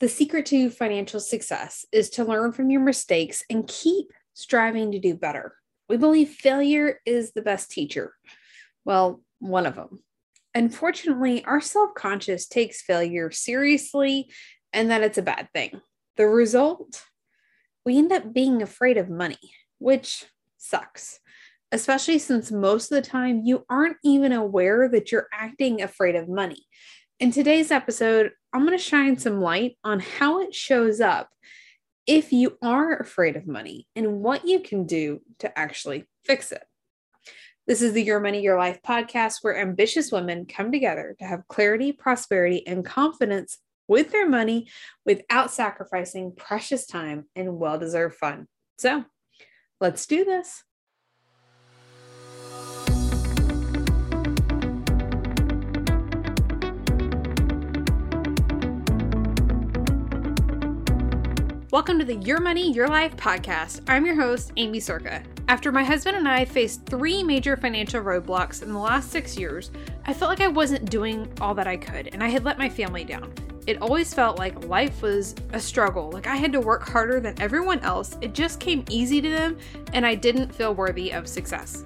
The secret to financial success is to learn from your mistakes and keep striving to do better. We believe failure is the best teacher. Well, one of them. Unfortunately, our self conscious takes failure seriously and that it's a bad thing. The result, we end up being afraid of money, which sucks, especially since most of the time you aren't even aware that you're acting afraid of money. In today's episode, I'm going to shine some light on how it shows up if you are afraid of money and what you can do to actually fix it. This is the Your Money, Your Life podcast where ambitious women come together to have clarity, prosperity, and confidence with their money without sacrificing precious time and well deserved fun. So let's do this. Welcome to the Your Money, Your Life podcast. I'm your host, Aimee Cerka. After my husband and I faced three major financial roadblocks in the last six years, I felt like I wasn't doing all that I could and I had let my family down. It always felt like life was a struggle, like I had to work harder than everyone else. It just came easy to them and I didn't feel worthy of success.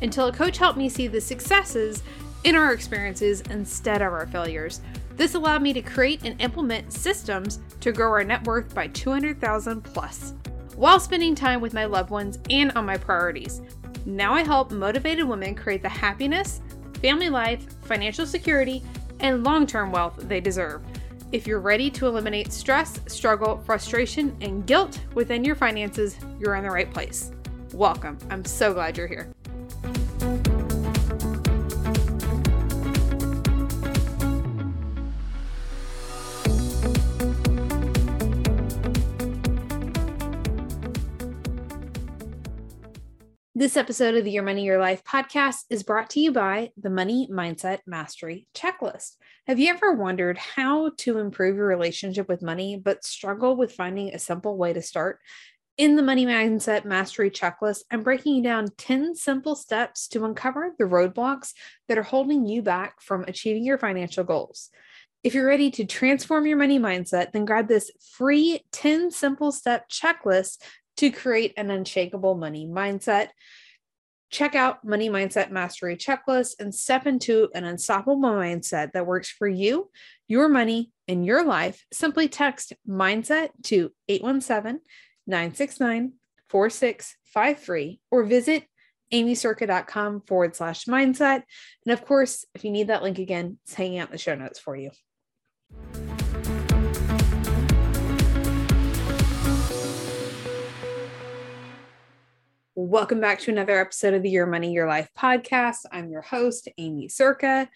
Until a coach helped me see the successes in our experiences instead of our failures. This allowed me to create and implement systems to grow our net worth by 200,000 plus while spending time with my loved ones and on my priorities. Now I help motivated women create the happiness, family life, financial security, and long term wealth they deserve. If you're ready to eliminate stress, struggle, frustration, and guilt within your finances, you're in the right place. Welcome. I'm so glad you're here. This episode of the Your Money, Your Life podcast is brought to you by the Money Mindset Mastery Checklist. Have you ever wondered how to improve your relationship with money, but struggle with finding a simple way to start? In the Money Mindset Mastery Checklist, I'm breaking down 10 simple steps to uncover the roadblocks that are holding you back from achieving your financial goals. If you're ready to transform your money mindset, then grab this free 10 simple step checklist to create an unshakable money mindset. Check out Money Mindset Mastery Checklist and step into an unstoppable mindset that works for you, your money, and your life. Simply text mindset to 817 969 4653 or visit aimeecerka.com forward slash mindset. And of course, if you need that link again, it's hanging out in the show notes for you. Welcome back to another episode of the Your Money, Your Life podcast. I'm your host, Aimee Cerka.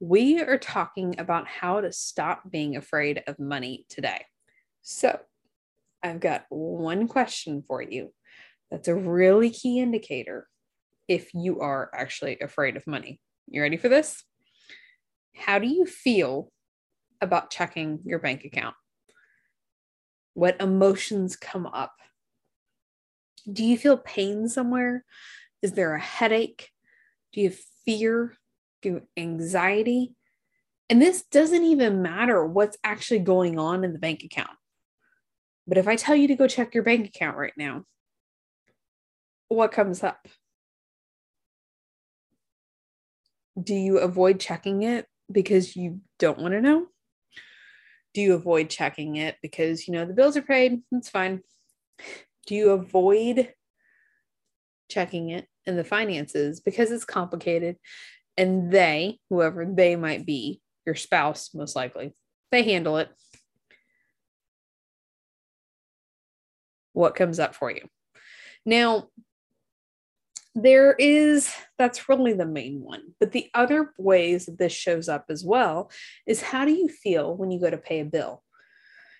We are talking about how to stop being afraid of money today. So, I've got one question for you that's a really key indicator if you are actually afraid of money. You ready for this? How do you feel about checking your bank account? What emotions come up? Do you feel pain somewhere? Is there a headache? Do you fear? Do you anxiety? And this doesn't even matter what's actually going on in the bank account. But if I tell you to go check your bank account right now, what comes up? Do you avoid checking it because you don't want to know? Do you avoid checking it because you know the bills are paid? It's fine do you avoid checking it in the finances because it's complicated? And they whoever they might be your spouse most likely they handle it. What comes up for you? Now there is that's really the main one but the other ways that this shows up as well is how do you feel when you go to pay a bill?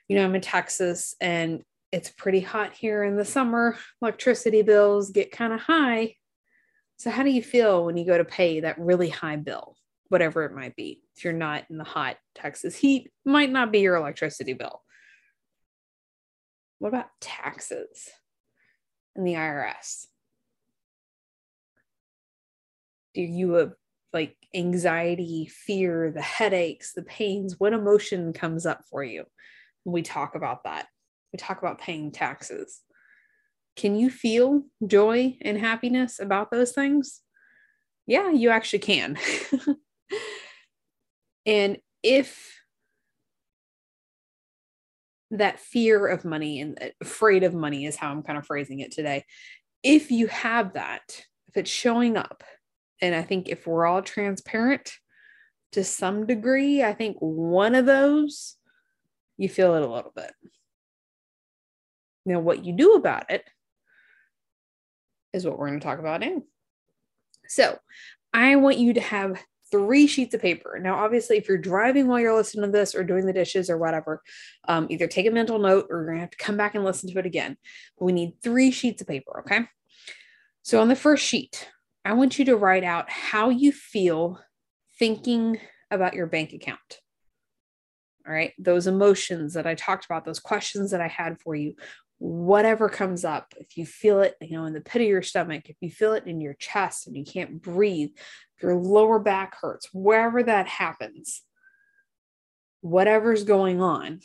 You know i'm in texas and it's pretty hot here in the summer. Electricity bills get kind of high. So, how do you feel when you go to pay that really high bill, whatever it might be? If you're not in the hot Texas heat, might not be your electricity bill. What about taxes and the IRS? Do you have like anxiety, fear, the headaches, the pains? What emotion comes up for you? When we talk about that. We talk about paying taxes. Can you feel joy and happiness about those things? Yeah, you actually can. and if that fear of money and afraid of money is how I'm kind of phrasing it today. If you have that, if it's showing up, and I think if we're all transparent to some degree, I think one of those, you feel it a little bit. Now, what you do about it is what we're going to talk about now. So, I want you to have three sheets of paper. Now, obviously, if you're driving while you're listening to this or doing the dishes or whatever, um, either take a mental note or you're going to have to come back and listen to it again. But we need three sheets of paper, okay? So, on the first sheet, I want you to write out how you feel thinking about your bank account. All right, those emotions that I talked about, those questions that I had for you, whatever comes up, if you feel it, you know, in the pit of your stomach, if you feel it in your chest and you can't breathe, if your lower back hurts, wherever that happens, whatever's going on,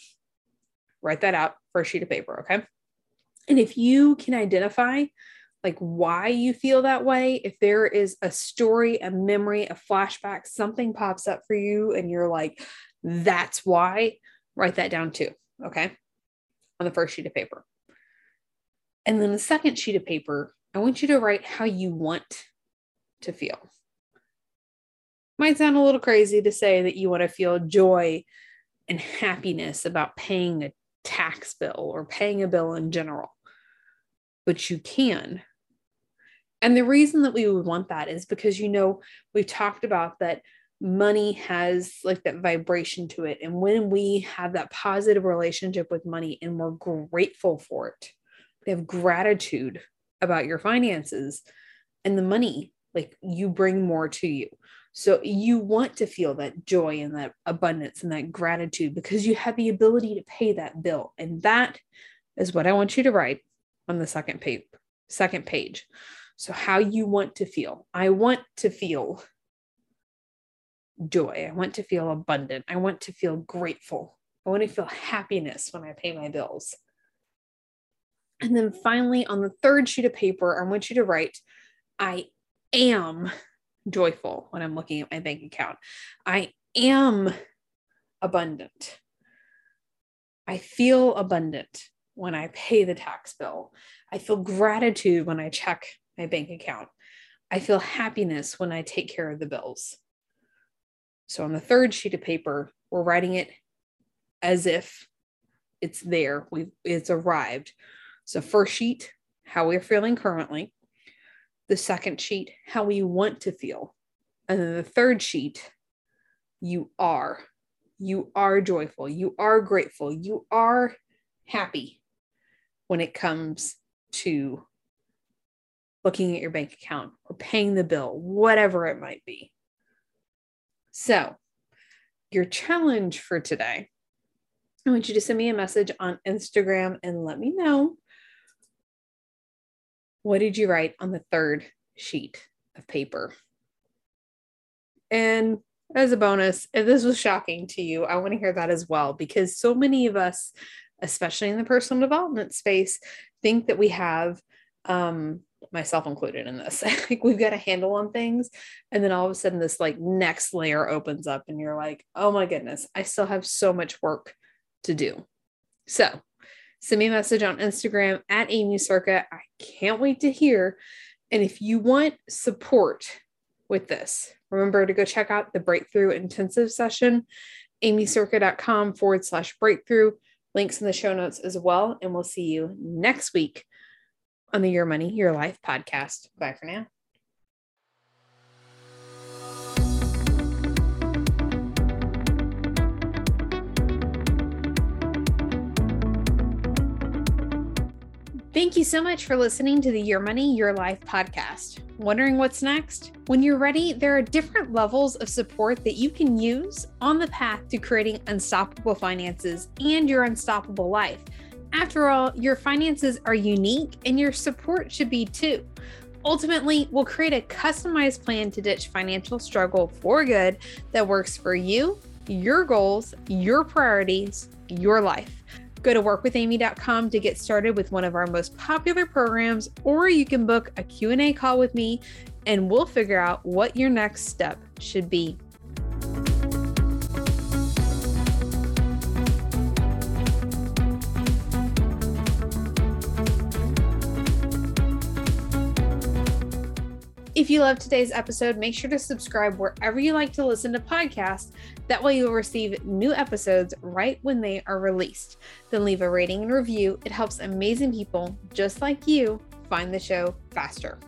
write that out for a sheet of paper, okay? And if you can identify like why you feel that way, if there is a story, a memory, a flashback, something pops up for you and you're like, that's why, write that down too, okay? On the first sheet of paper. And then the second sheet of paper, I want you to write how you want to feel. Might sound a little crazy to say that you want to feel joy and happiness about paying a tax bill or paying a bill in general, but you can. And the reason that we would want that is because, you know, we've talked about that money has like that vibration to it. And when we have that positive relationship with money and we're grateful for it, we have gratitude about your finances and the money like you bring more to you. So you want to feel that joy and that abundance and that gratitude because you have the ability to pay that bill. And that is what i want you to write on the second page second page. So how you want to feel. I want to feel joy. I want to feel abundant. I want to feel grateful. I want to feel happiness when i pay my bills and then finally, on the third sheet of paper, I want you to write, I am joyful when I'm looking at my bank account. I am abundant. I feel abundant when I pay the tax bill. I feel gratitude when I check my bank account. I feel happiness when I take care of the bills. So on the third sheet of paper, we're writing it as if it's there. We've it's arrived. So, first sheet, how we're feeling currently. The second sheet, how we want to feel. And then the third sheet, you are. You are joyful. You are grateful. You are happy when it comes to looking at your bank account or paying the bill, whatever it might be. So, your challenge for today, I want you to send me a message on Instagram and let me know what did you write on the third sheet of paper? And as a bonus, if this was shocking to you, I want to hear that as well, because so many of us, especially in the personal development space, think that we have, um, myself included in this, like we've got a handle on things. And then all of a sudden, this like next layer opens up, and you're like, oh my goodness, I still have so much work to do. So, send me a message on Instagram at Aimee Cerka. I can't wait to hear. And if you want support with this, remember to go check out the breakthrough intensive session, aimeecerka.com forward slash breakthrough. Links in the show notes as well. And we'll see you next week on the Your Money, Your Life podcast. Bye for now. Thank you so much for listening to the Your Money, Your Life podcast. Wondering what's next? When you're ready, there are different levels of support that you can use on the path to creating unstoppable finances and your unstoppable life. After all, your finances are unique and your support should be too. Ultimately, we'll create a customized plan to ditch financial struggle for good that works for you your goals, your priorities, your life. Go to workwithaimee.com to get started with one of our most popular programs or you can book a Q&A call with me and we'll figure out what your next step should be. If you love today's episode, make sure to subscribe wherever you like to listen to podcasts. That way, you'll receive new episodes right when they are released. Then leave a rating and review. It helps amazing people just like you find the show faster.